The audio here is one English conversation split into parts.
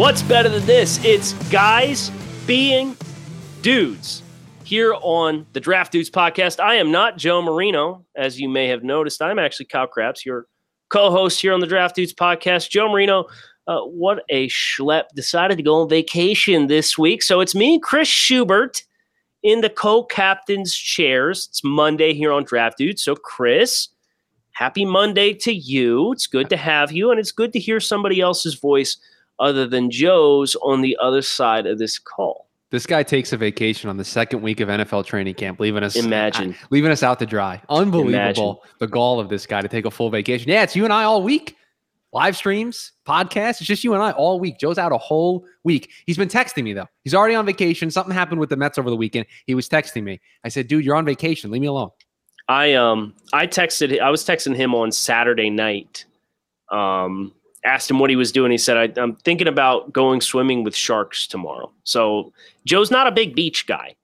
What's better than this? It's guys being dudes here on the Draft Dudes podcast. I am not Joe Marino, as you may have noticed. I'm actually Kyle Crabbs, your co host here on the Draft Dudes podcast. Joe Marino, uh, what a schlep, decided to go on vacation this week. So it's me, Chris Schubert, in the co captain's chairs. It's Monday here on Draft Dudes. So, Chris, happy Monday to you. It's good to have you, and it's good to hear somebody else's voice other than Joe's on the other side of this call. This guy takes a vacation on the second week of NFL training camp, leaving us imagine leaving us out to dry. Unbelievable imagine. the gall of this guy to take a full vacation. Yeah, it's you and I all week. Live streams, podcasts, it's just you and I all week. Joe's out a whole week. He's been texting me though. He's already on vacation. Something happened with the Mets over the weekend. He was texting me. I said, "Dude, you're on vacation. Leave me alone." I um I texted I was texting him on Saturday night. Um asked him what he was doing. He said, I, am thinking about going swimming with sharks tomorrow. So Joe's not a big beach guy.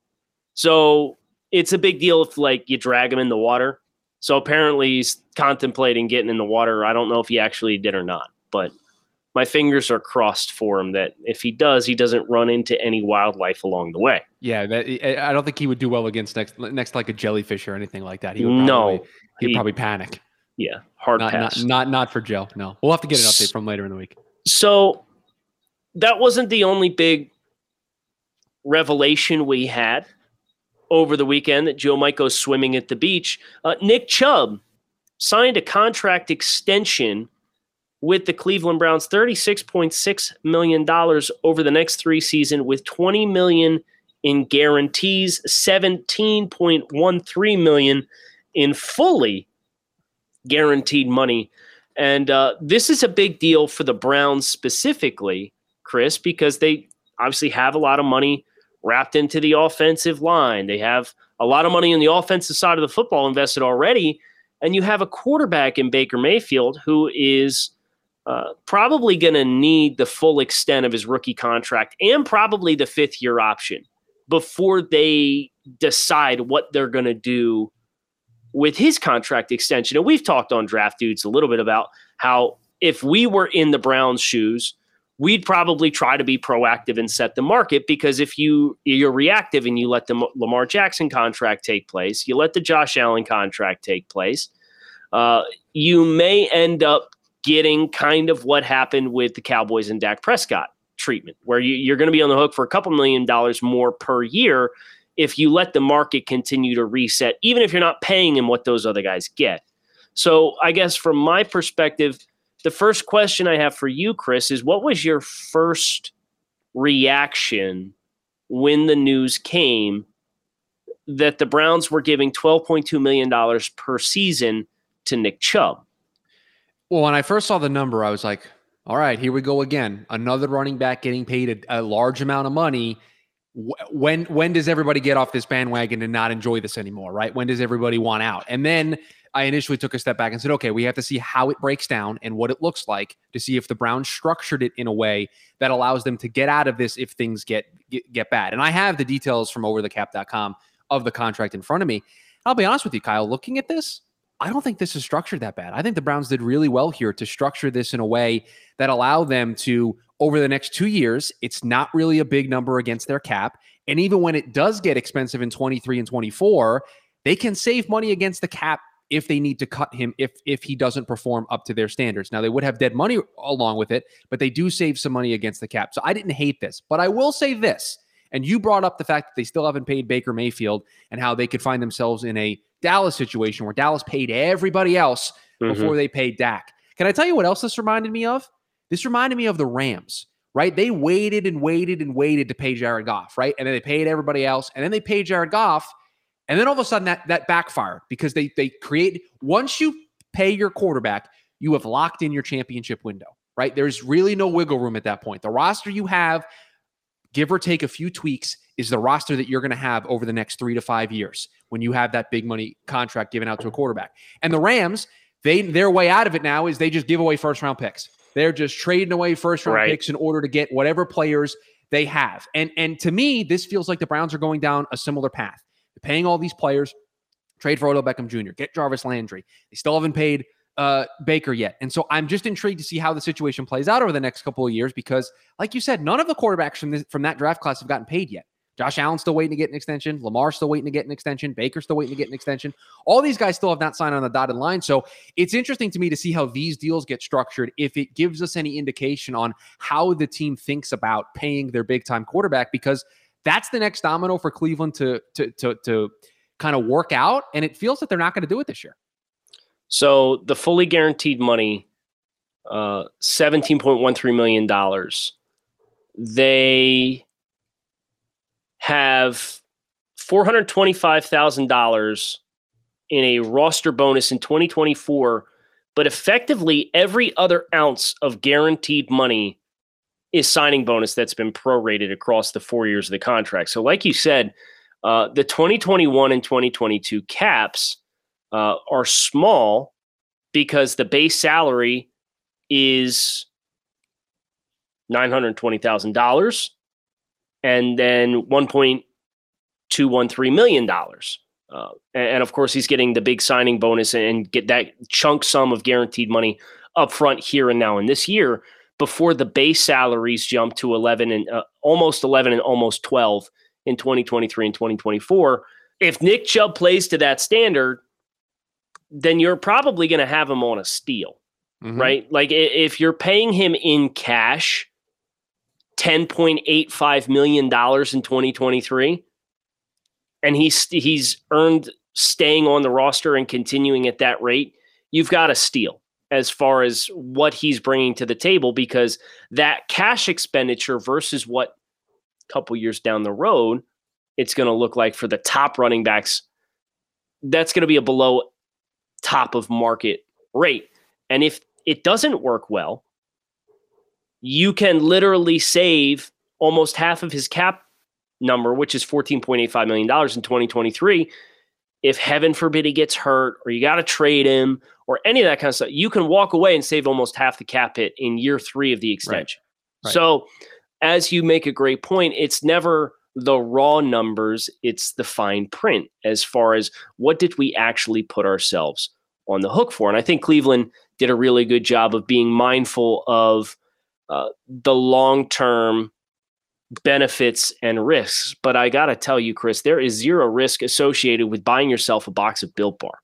So it's a big deal if like you drag him in the water. So apparently he's contemplating getting in the water. I don't know if he actually did or not, but my fingers are crossed for him that if he does, he doesn't run into any wildlife along the way. Yeah, that, I don't think he would do well against next next like a jellyfish or anything like that. He would probably, no, he'd he, probably panic. Yeah, hard not, pass. Not, not not for Joe. No, we'll have to get an update from later in the week. So that wasn't the only big revelation we had over the weekend that Joe might go swimming at the beach. Uh, Nick Chubb signed a contract extension with the Cleveland Browns, $36.6 million over the next three seasons, with 20 million in guarantees, 17.13 million in fully guaranteed money. And uh, this is a big deal for the Browns specifically, Chris, because they obviously have a lot of money wrapped into the offensive line. They have a lot of money in the offensive side of the football invested already. And you have a quarterback in Baker Mayfield who is uh, probably going to need the full extent of his rookie contract and probably the fifth year option before they decide what they're going to do with his contract extension. And we've talked on Draft Dudes a little bit about how if we were in the Browns' shoes, we'd probably try to be proactive and set the market because if you you're reactive and you let the Lamar Jackson contract take place, you let the Josh Allen contract take place, uh, you may end up getting kind of what happened with the Cowboys and Dak Prescott treatment, where you, you're going to be on the hook for a couple million dollars more per year if you let the market continue to reset, even if you're not paying him what those other guys get. So, I guess from my perspective, the first question I have for you, Chris, is what was your first reaction when the news came that the Browns were giving $12.2 million per season to Nick Chubb? Well, when I first saw the number, I was like, all right, here we go again. Another running back getting paid a, a large amount of money when when does everybody get off this bandwagon and not enjoy this anymore right? When does everybody want out? And then i initially took a step back and said okay we have to see how it breaks down and what it looks like to see if the browns structured it in a way that allows them to get out of this if things get get, get bad. And i have the details from overthecap.com of the contract in front of me. I'll be honest with you kyle looking at this I don't think this is structured that bad. I think the Browns did really well here to structure this in a way that allow them to over the next 2 years, it's not really a big number against their cap, and even when it does get expensive in 23 and 24, they can save money against the cap if they need to cut him if if he doesn't perform up to their standards. Now they would have dead money along with it, but they do save some money against the cap. So I didn't hate this, but I will say this. And you brought up the fact that they still haven't paid Baker Mayfield and how they could find themselves in a Dallas situation where Dallas paid everybody else mm-hmm. before they paid Dak. Can I tell you what else this reminded me of? This reminded me of the Rams, right? They waited and waited and waited to pay Jared Goff, right? And then they paid everybody else, and then they paid Jared Goff, and then all of a sudden that that backfired because they they create once you pay your quarterback, you have locked in your championship window, right? There's really no wiggle room at that point. The roster you have, give or take a few tweaks, is the roster that you're going to have over the next three to five years when you have that big money contract given out to a quarterback. And the Rams, they their way out of it now is they just give away first round picks. They're just trading away first round right. picks in order to get whatever players they have. And and to me, this feels like the Browns are going down a similar path. They're paying all these players, trade for Odell Beckham Jr., get Jarvis Landry. They still haven't paid uh, Baker yet. And so I'm just intrigued to see how the situation plays out over the next couple of years because, like you said, none of the quarterbacks from, this, from that draft class have gotten paid yet. Josh Allen's still waiting to get an extension. Lamar's still waiting to get an extension. Baker's still waiting to get an extension. All these guys still have not signed on the dotted line. So it's interesting to me to see how these deals get structured. If it gives us any indication on how the team thinks about paying their big time quarterback, because that's the next domino for Cleveland to to to to kind of work out. And it feels that they're not going to do it this year. So the fully guaranteed money, uh, seventeen point one three million dollars. They have $425,000 in a roster bonus in 2024, but effectively every other ounce of guaranteed money is signing bonus that's been prorated across the four years of the contract. So, like you said, uh, the 2021 and 2022 caps uh, are small because the base salary is $920,000 and then $1.213 million. Uh, and, and, of course, he's getting the big signing bonus and get that chunk sum of guaranteed money up front here and now in this year before the base salaries jump to 11 and uh, almost 11 and almost 12 in 2023 and 2024. If Nick Chubb plays to that standard, then you're probably going to have him on a steal, mm-hmm. right? Like if you're paying him in cash, $10.85 million in 2023 and he's he's earned staying on the roster and continuing at that rate. You've got to steal as far as what he's bringing to the table because that cash expenditure versus what a couple years down the road it's going to look like for the top running backs that's going to be a below top of market rate. And if it doesn't work well you can literally save almost half of his cap number, which is $14.85 million in 2023. If heaven forbid he gets hurt or you got to trade him or any of that kind of stuff, you can walk away and save almost half the cap hit in year three of the extension. Right. Right. So, as you make a great point, it's never the raw numbers, it's the fine print as far as what did we actually put ourselves on the hook for. And I think Cleveland did a really good job of being mindful of uh, the long term benefits and risks. But I got to tell you, Chris, there is zero risk associated with buying yourself a box of Built Bar.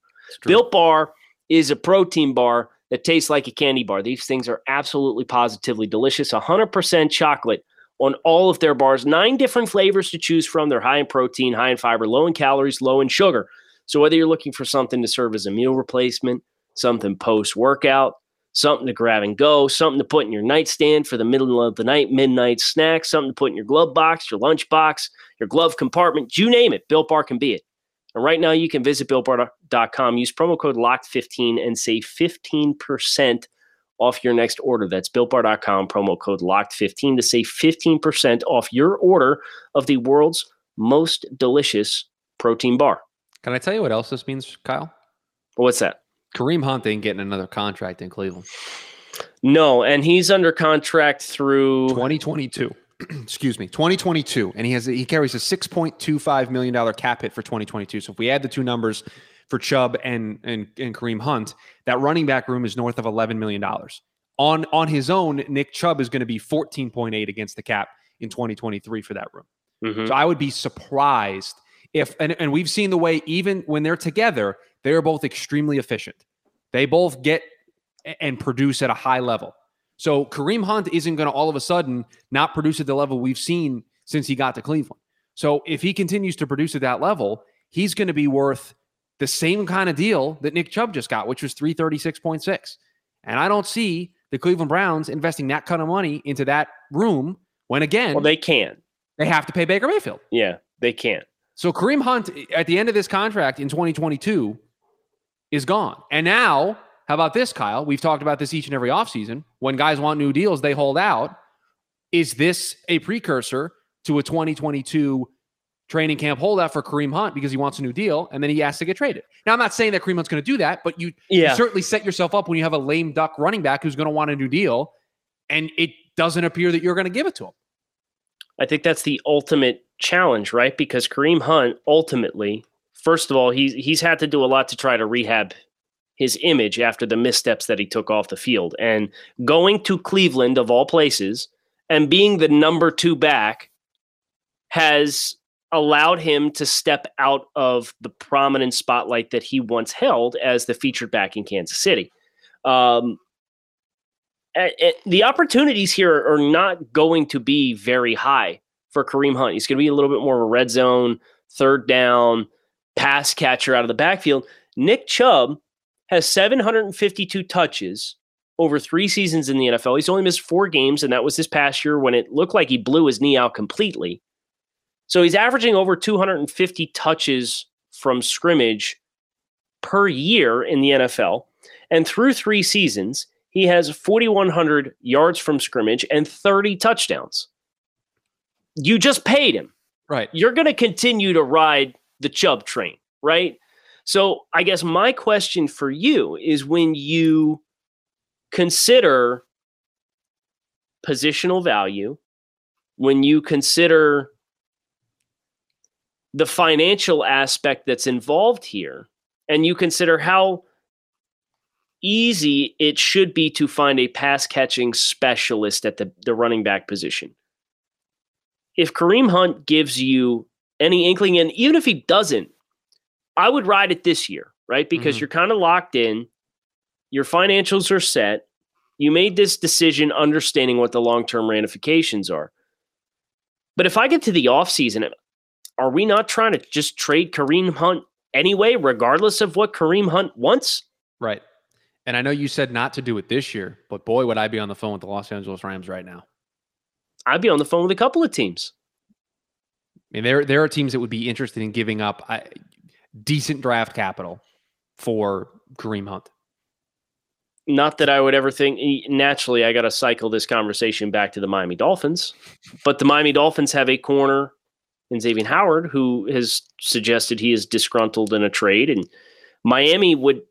Built Bar is a protein bar that tastes like a candy bar. These things are absolutely positively delicious. 100% chocolate on all of their bars, nine different flavors to choose from. They're high in protein, high in fiber, low in calories, low in sugar. So whether you're looking for something to serve as a meal replacement, something post workout, something to grab and go, something to put in your nightstand for the middle of the night, midnight snack, something to put in your glove box, your lunch box, your glove compartment, you name it. Built Bar can be it. And right now you can visit builtbar.com, use promo code LOCKED15 and save 15% off your next order. That's builtbar.com, promo code LOCKED15 to save 15% off your order of the world's most delicious protein bar. Can I tell you what else this means, Kyle? What's that? Kareem Hunt ain't getting another contract in Cleveland. No, and he's under contract through 2022. Excuse me, 2022, and he has he carries a 6.25 million dollar cap hit for 2022. So if we add the two numbers for Chubb and and and Kareem Hunt, that running back room is north of 11 million dollars. On on his own, Nick Chubb is going to be 14.8 against the cap in 2023 for that room. Mm-hmm. So I would be surprised if and, and we've seen the way even when they're together, they are both extremely efficient. They both get and produce at a high level. So Kareem Hunt isn't going to all of a sudden not produce at the level we've seen since he got to Cleveland. So if he continues to produce at that level, he's going to be worth the same kind of deal that Nick Chubb just got, which was 336.6. And I don't see the Cleveland Browns investing that kind of money into that room when again, well, they can. They have to pay Baker Mayfield. Yeah, they can't. So Kareem Hunt at the end of this contract in 2022 is gone. And now, how about this, Kyle? We've talked about this each and every offseason. When guys want new deals, they hold out. Is this a precursor to a 2022 training camp holdout for Kareem Hunt because he wants a new deal and then he has to get traded? Now, I'm not saying that Kareem Hunt's going to do that, but you, yeah. you certainly set yourself up when you have a lame duck running back who's going to want a new deal and it doesn't appear that you're going to give it to him. I think that's the ultimate challenge, right? Because Kareem Hunt ultimately first of all, he's he's had to do a lot to try to rehab his image after the missteps that he took off the field. And going to Cleveland, of all places, and being the number two back has allowed him to step out of the prominent spotlight that he once held as the featured back in Kansas City. Um, Uh, uh, the opportunities here are not going to be very high for Kareem Hunt. He's going to be a little bit more of a red zone, third down, pass catcher out of the backfield. Nick Chubb has 752 touches over three seasons in the NFL. He's only missed four games, and that was this past year when it looked like he blew his knee out completely. So he's averaging over 250 touches from scrimmage per year in the NFL. And through three seasons, he has 4,100 yards from scrimmage and 30 touchdowns. You just paid him. Right. You're going to continue to ride the Chubb train, right? So I guess my question for you is when you consider positional value, when you consider the financial aspect that's involved here, and you consider how easy it should be to find a pass catching specialist at the, the running back position. If Kareem Hunt gives you any inkling, and even if he doesn't, I would ride it this year, right? Because mm-hmm. you're kind of locked in, your financials are set. You made this decision understanding what the long term ramifications are. But if I get to the offseason, are we not trying to just trade Kareem Hunt anyway, regardless of what Kareem Hunt wants? Right. And I know you said not to do it this year, but boy, would I be on the phone with the Los Angeles Rams right now. I'd be on the phone with a couple of teams. I mean, there there are teams that would be interested in giving up uh, decent draft capital for Kareem Hunt. Not that I would ever think. Naturally, I got to cycle this conversation back to the Miami Dolphins, but the Miami Dolphins have a corner in Xavier Howard who has suggested he is disgruntled in a trade, and Miami would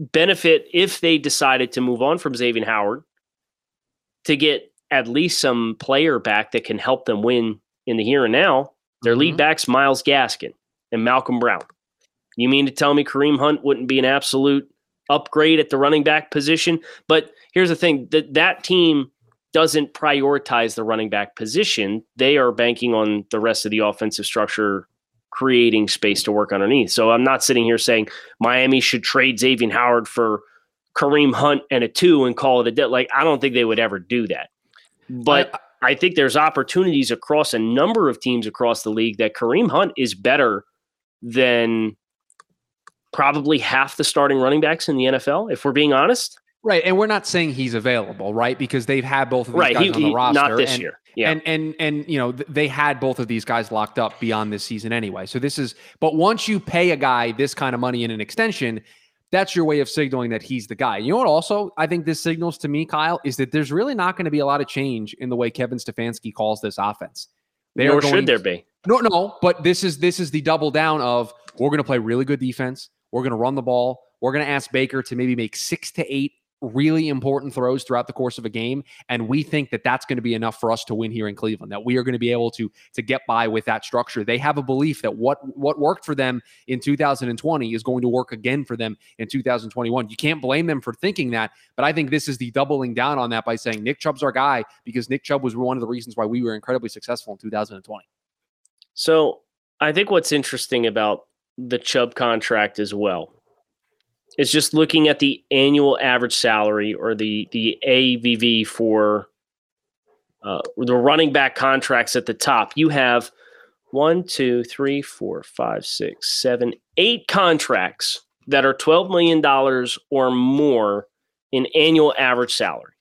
benefit if they decided to move on from Xavier Howard to get at least some player back that can help them win in the here and now. Their mm-hmm. lead backs, Myles Gaskin and Malcolm Brown. You mean to tell me Kareem Hunt wouldn't be an absolute upgrade at the running back position? But here's the thing that that team doesn't prioritize the running back position. They are banking on the rest of the offensive structure creating space to work underneath. So I'm not sitting here saying Miami should trade Xavier Howard for Kareem Hunt and a two and call it a day. Like I don't think they would ever do that. But I, I think there's opportunities across a number of teams across the league that Kareem Hunt is better than probably half the starting running backs in the NFL, if we're being honest. Right, and we're not saying he's available, right? Because they've had both of these right. guys he, on the he, roster. Not this and, year. Yeah. And and and you know they had both of these guys locked up beyond this season anyway. So this is, but once you pay a guy this kind of money in an extension, that's your way of signaling that he's the guy. You know what? Also, I think this signals to me, Kyle, is that there's really not going to be a lot of change in the way Kevin Stefanski calls this offense. They Nor should there be. No, no. But this is this is the double down of we're going to play really good defense. We're going to run the ball. We're going to ask Baker to maybe make six to eight really important throws throughout the course of a game and we think that that's going to be enough for us to win here in Cleveland that we are going to be able to to get by with that structure. They have a belief that what what worked for them in 2020 is going to work again for them in 2021 you can't blame them for thinking that but I think this is the doubling down on that by saying Nick Chubb's our guy because Nick Chubb was one of the reasons why we were incredibly successful in 2020 so I think what's interesting about the Chubb contract as well is just looking at the annual average salary or the the AAV for uh, the running back contracts at the top. You have one, two, three, four, five, six, seven, eight contracts that are twelve million dollars or more in annual average salary.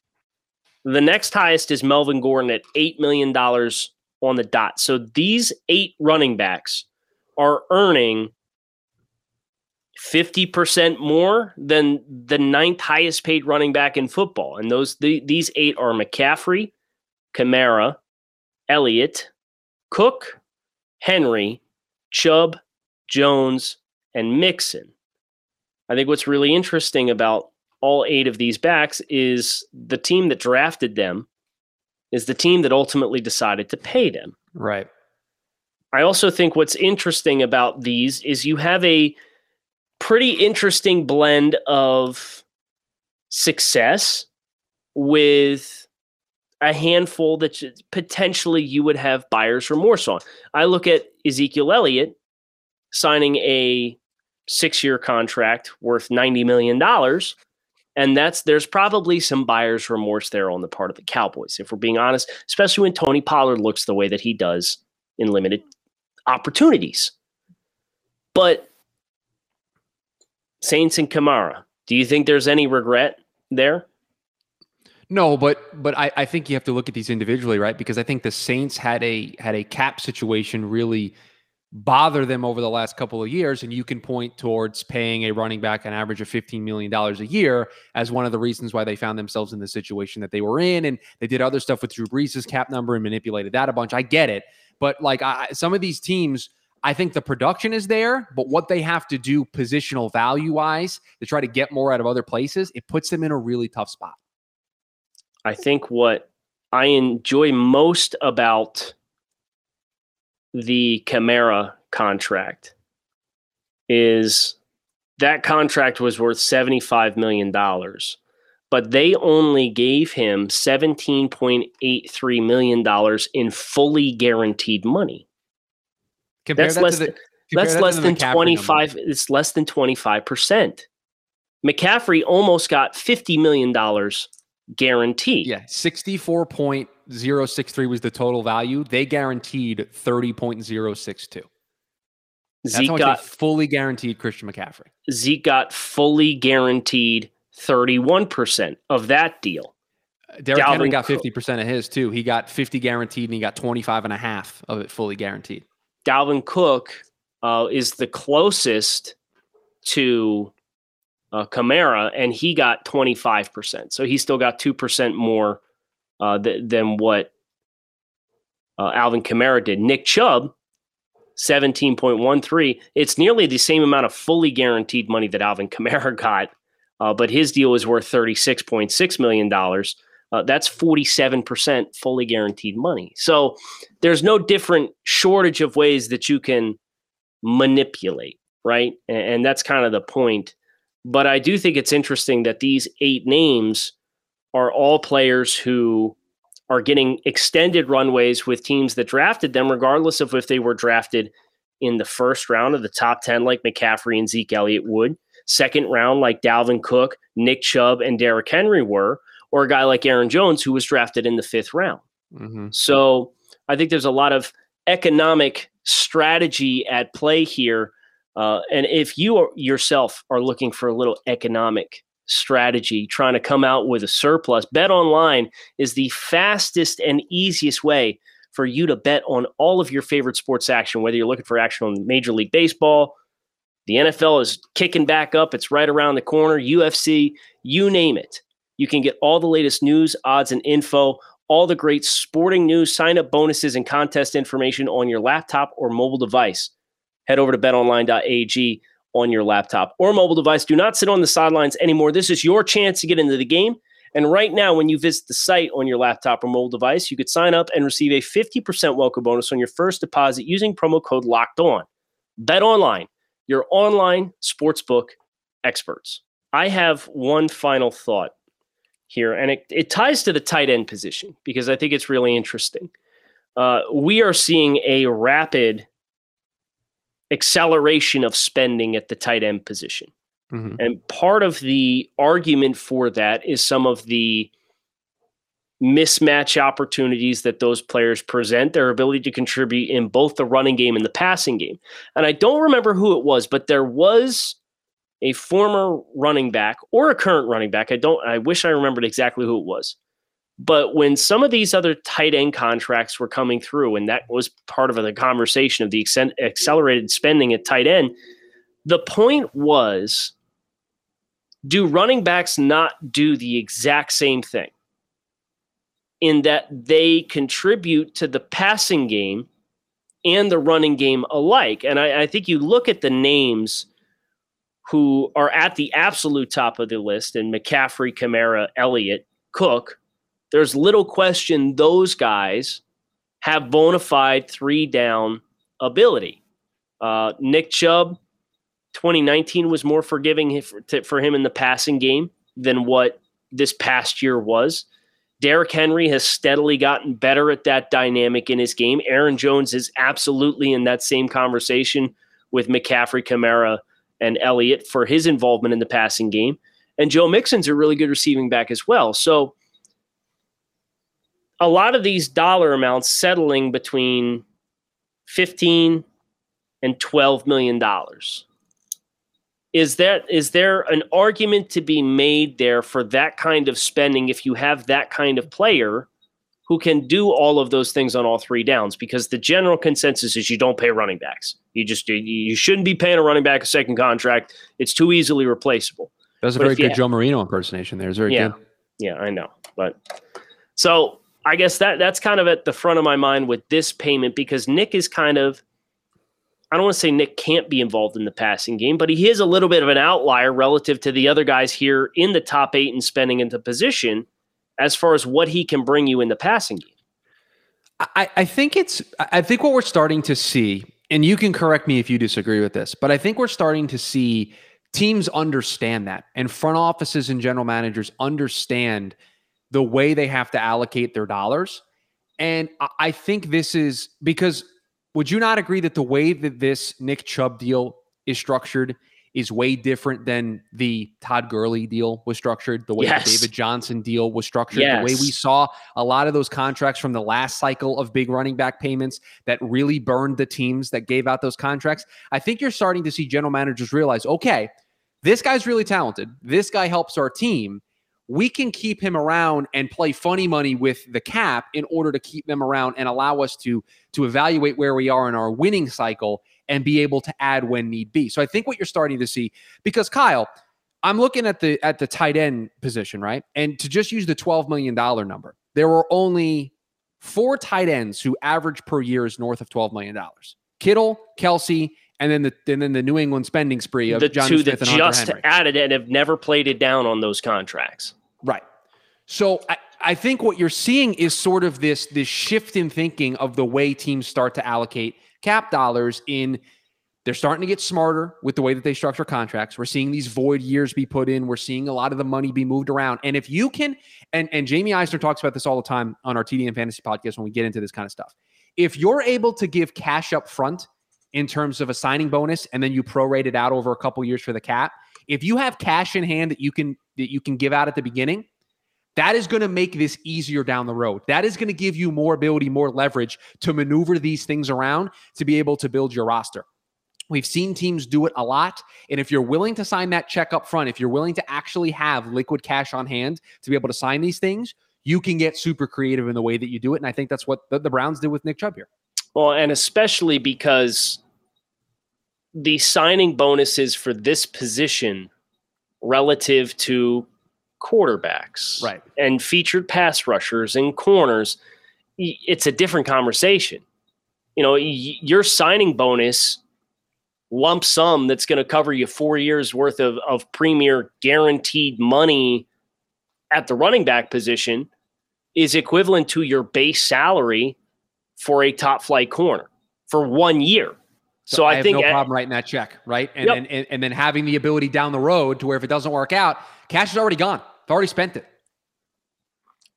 The next highest is Melvin Gordon at eight million dollars on the dot. So these eight running backs are earning 50% more than the ninth highest paid running back in football. And those the, these eight are McCaffrey, Kamara, Elliott, Cook, Henry, Chubb, Jones, and Mixon. I think what's really interesting about all eight of these backs is the team that drafted them is the team that ultimately decided to pay them. Right. I also think what's interesting about these is you have a pretty interesting blend of success with a handful that potentially you would have buyer's remorse on. I look at Ezekiel Elliott signing a six year contract worth $90 million. And that's there's probably some buyer's remorse there on the part of the Cowboys, if we're being honest, especially when Tony Pollard looks the way that he does in limited opportunities. But Saints and Kamara, do you think there's any regret there? No, but but I, I think you have to look at these individually, right? Because I think the Saints had a had a cap situation really bother them over the last couple of years, and you can point towards paying a running back an average of fifteen million dollars a year as one of the reasons why they found themselves in the situation that they were in, and they did other stuff with Drew Brees' cap number and manipulated that a bunch. I get it, but like I, some of these teams. I think the production is there, but what they have to do positional value wise to try to get more out of other places, it puts them in a really tough spot. I think what I enjoy most about the Kamara contract is that contract was worth $75 million, but they only gave him $17.83 million in fully guaranteed money. Compare that's that less, the, that's that less than 25. Number. It's less than 25%. McCaffrey almost got $50 million guaranteed. Yeah, 64.063 was the total value. They guaranteed 30.062. That's Zeke got fully guaranteed Christian McCaffrey. Zeke got fully guaranteed 31% of that deal. Uh, Derrick Dalvin Henry got 50% of his too. He got 50 guaranteed and he got 25 and a half of it fully guaranteed. Dalvin Cook uh, is the closest to uh, Kamara, and he got 25%. So he still got 2% more uh, th- than what uh, Alvin Kamara did. Nick Chubb, 17.13. It's nearly the same amount of fully guaranteed money that Alvin Kamara got, uh, but his deal was worth $36.6 million. Uh, that's 47% fully guaranteed money. So there's no different shortage of ways that you can manipulate, right? And, and that's kind of the point but I do think it's interesting that these eight names are all players who are getting extended runways with teams that drafted them, regardless of if they were drafted in the first round of the top 10, like McCaffrey and Zeke Elliott would, second round, like Dalvin Cook, Nick Chubb, and Derrick Henry were, or a guy like Aaron Jones, who was drafted in the fifth round. Mm-hmm. So I think there's a lot of economic strategy at play here uh, and if you are, yourself are looking for a little economic strategy, trying to come out with a surplus, Bet Online is the fastest and easiest way for you to bet on all of your favorite sports action, whether you're looking for action on Major League Baseball, the NFL is kicking back up, it's right around the corner, UFC, you name it. You can get all the latest news, odds, and info, all the great sporting news, sign up bonuses, and contest information on your laptop or mobile device head over to betonline.ag on your laptop or mobile device. Do not sit on the sidelines anymore. This is your chance to get into the game. And right now, when you visit the site on your laptop or mobile device, you could sign up and receive a 50% welcome bonus on your first deposit using promo code locked on. Bet online, your online sportsbook experts. I have one final thought here, and it, it ties to the tight end position because I think it's really interesting. Uh, we are seeing a rapid acceleration of spending at the tight end position. Mm-hmm. And part of the argument for that is some of the mismatch opportunities that those players present, their ability to contribute in both the running game and the passing game. And I don't remember who it was, but there was a former running back or a current running back. I don't I wish I remembered exactly who it was but when some of these other tight end contracts were coming through, and that was part of the conversation of the accelerated spending at tight end, the point was do running backs not do the exact same thing? In that they contribute to the passing game and the running game alike. And I, I think you look at the names who are at the absolute top of the list, and McCaffrey, Kamara, Elliott, Cook there's little question those guys have bona fide three down ability. Uh, Nick Chubb, 2019 was more forgiving for him in the passing game than what this past year was. Derrick Henry has steadily gotten better at that dynamic in his game. Aaron Jones is absolutely in that same conversation with McCaffrey, Kamara, and Elliott for his involvement in the passing game. And Joe Mixon's a really good receiving back as well. So a lot of these dollar amounts settling between 15 and 12 million dollars is that is there an argument to be made there for that kind of spending if you have that kind of player who can do all of those things on all three downs because the general consensus is you don't pay running backs you just you shouldn't be paying a running back a second contract it's too easily replaceable that was a but very good Joe Marino impersonation there. It's very yeah, good. Yeah, I know. But so I guess that that's kind of at the front of my mind with this payment because Nick is kind of I don't want to say Nick can't be involved in the passing game, but he is a little bit of an outlier relative to the other guys here in the top eight and spending into position as far as what he can bring you in the passing game. I, I think it's I think what we're starting to see, and you can correct me if you disagree with this, but I think we're starting to see teams understand that, and front offices and general managers understand the way they have to allocate their dollars. And I think this is because would you not agree that the way that this Nick Chubb deal is structured is way different than the Todd Gurley deal was structured, the way yes. the David Johnson deal was structured, yes. the way we saw a lot of those contracts from the last cycle of big running back payments that really burned the teams that gave out those contracts. I think you're starting to see general managers realize, okay, this guy's really talented. This guy helps our team we can keep him around and play funny money with the cap in order to keep them around and allow us to to evaluate where we are in our winning cycle and be able to add when need be. So I think what you're starting to see because Kyle, I'm looking at the at the tight end position, right? And to just use the 12 million dollar number, there were only four tight ends who average per year is north of 12 million dollars. Kittle, Kelsey, and then the and then the New England spending spree of the Jonnu Smith that just added and have never played it down on those contracts. Right. So I, I think what you're seeing is sort of this this shift in thinking of the way teams start to allocate cap dollars in they're starting to get smarter with the way that they structure contracts. We're seeing these void years be put in. We're seeing a lot of the money be moved around. And if you can, and, and Jamie Eisner talks about this all the time on our TDN Fantasy podcast when we get into this kind of stuff. If you're able to give cash up front in terms of a signing bonus and then you prorate it out over a couple years for the cap, if you have cash in hand that you can that you can give out at the beginning, that is going to make this easier down the road. That is going to give you more ability, more leverage to maneuver these things around to be able to build your roster. We've seen teams do it a lot. And if you're willing to sign that check up front, if you're willing to actually have liquid cash on hand to be able to sign these things, you can get super creative in the way that you do it. And I think that's what the, the Browns did with Nick Chubb here. Well, and especially because the signing bonuses for this position relative to quarterbacks right and featured pass rushers and corners it's a different conversation you know your signing bonus lump sum that's going to cover you four years worth of, of premier guaranteed money at the running back position is equivalent to your base salary for a top flight corner for one year so, so I, I think no problem writing that check, right? And, yep. and, and and then having the ability down the road to where if it doesn't work out, cash is already gone. I've already spent it.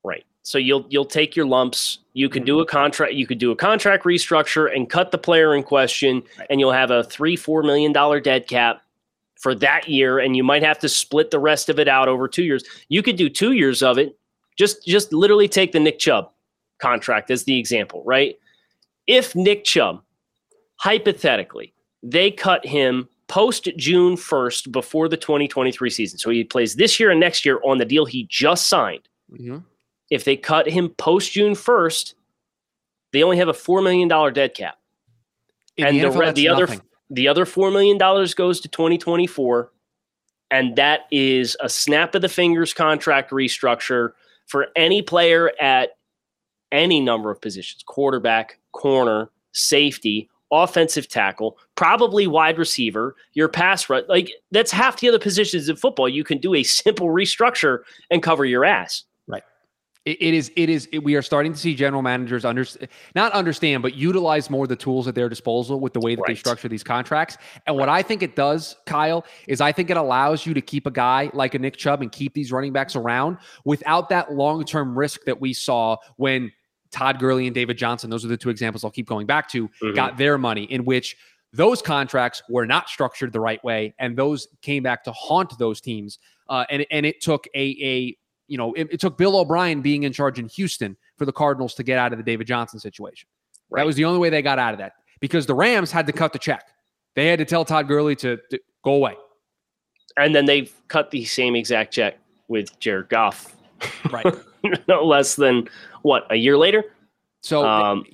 Right. So you'll you'll take your lumps. You can do a contract. You could do a contract restructure and cut the player in question, right. and you'll have a three four million dollar dead cap for that year, and you might have to split the rest of it out over two years. You could do two years of it. Just just literally take the Nick Chubb contract as the example, right? If Nick Chubb hypothetically, they cut him post June 1st before the 2023 season. So he plays this year and next year on the deal he just signed. Mm-hmm. If they cut him post June 1st, they only have a $4 million dead cap. In and the, the, the other the other $4 million goes to 2024 and that is a snap of the fingers contract restructure for any player at any number of positions, quarterback, corner, safety, offensive tackle, probably wide receiver, your pass rush. Like that's half the other positions in football. You can do a simple restructure and cover your ass. Right. It, it is. It is. It, we are starting to see general managers under, not understand, but utilize more the tools at their disposal with the way that right. they structure these contracts. And what I think it does, Kyle, is I think it allows you to keep a guy like a Nick Chubb and keep these running backs around without that long term risk that we saw when Todd Gurley and David Johnson. Those are the two examples I'll keep going back to. Mm-hmm. Got their money in which those contracts were not structured the right way, and those came back to haunt those teams. Uh, and and it took a a you know, it, it, took Bill O'Brien being in charge in Houston for the Cardinals to get out of the David Johnson situation. Right. That was the only way they got out of that because the Rams had to cut the check. They had to tell Todd Gurley to, to go away. And then they cut the same exact check with Jared Goff. Right. no less than what, a year later? So um,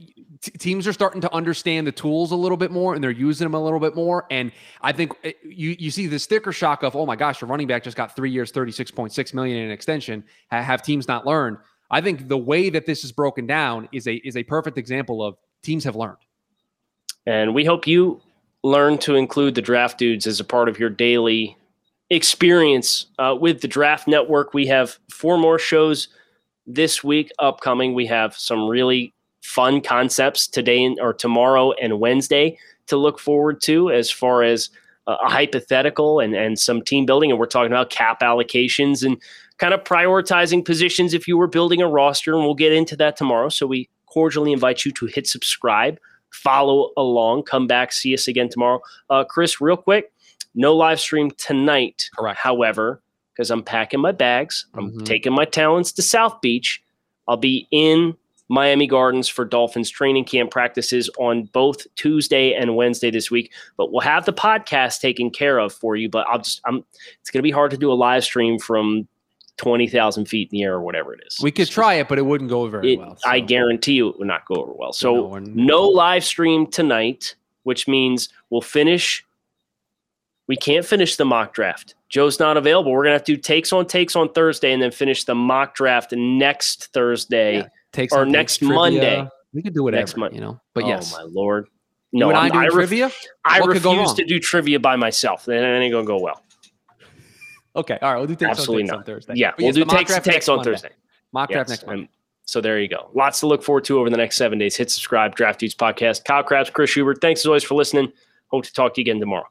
t- teams are starting to understand the tools a little bit more and they're using them a little bit more. And I think it, eh, you you see the sticker shock of, oh my gosh, your running back just got three years, 36.6 million in an extension. have teams not learned? I think the way that this is broken down is a is a perfect example of teams have learned. And we hope you learn to include the draft dudes as a part of your daily experience uh, with the draft network. We have four more shows this week upcoming. We have some really fun concepts today or tomorrow and Wednesday to look forward to as far as a hypothetical and, and some team building. And we're talking about cap allocations and kind of prioritizing positions if you were building a roster. And we'll get into that tomorrow. So we cordially invite you to hit subscribe, follow along, come back, see us again tomorrow. Uh, Chris, real quick, no live stream tonight. Correct. However, because I'm packing my bags, I'm mm-hmm. taking my talents to South Beach. I'll be in Miami Gardens for Dolphins training camp practices on both Tuesday and Wednesday this week. But we'll have the podcast taken care of for you. But I'll just, I'm, it's going to be hard to do a live stream from 20,000 feet in the air or whatever it is. We could try it, but it wouldn't go very it, well. So. I guarantee you it would not go over well. So, no, no live stream tonight, which means we'll finish. We can't finish the mock draft. Joe's not available. We're going to have to do takes on takes on Thursday and then finish the mock draft next Thursday. Yeah takes or next trivia. Monday. We could do whatever, next month, you know. But yes, oh, yes, my lord, no, I do trivia. I what refuse to do trivia by myself. Then it ain't gonna go well. Okay, all right, we'll do takes Absolutely on, takes not. on Thursday. Yeah, but we'll yes, do takes takes on Thursday. Mock draft yes, next month. So there you go. Lots to look forward to over the next seven days. Hit subscribe, Draft Dudes Podcast. Kyle Crabbs, Chris Schubert. Thanks as always for listening. Hope to talk to you again tomorrow.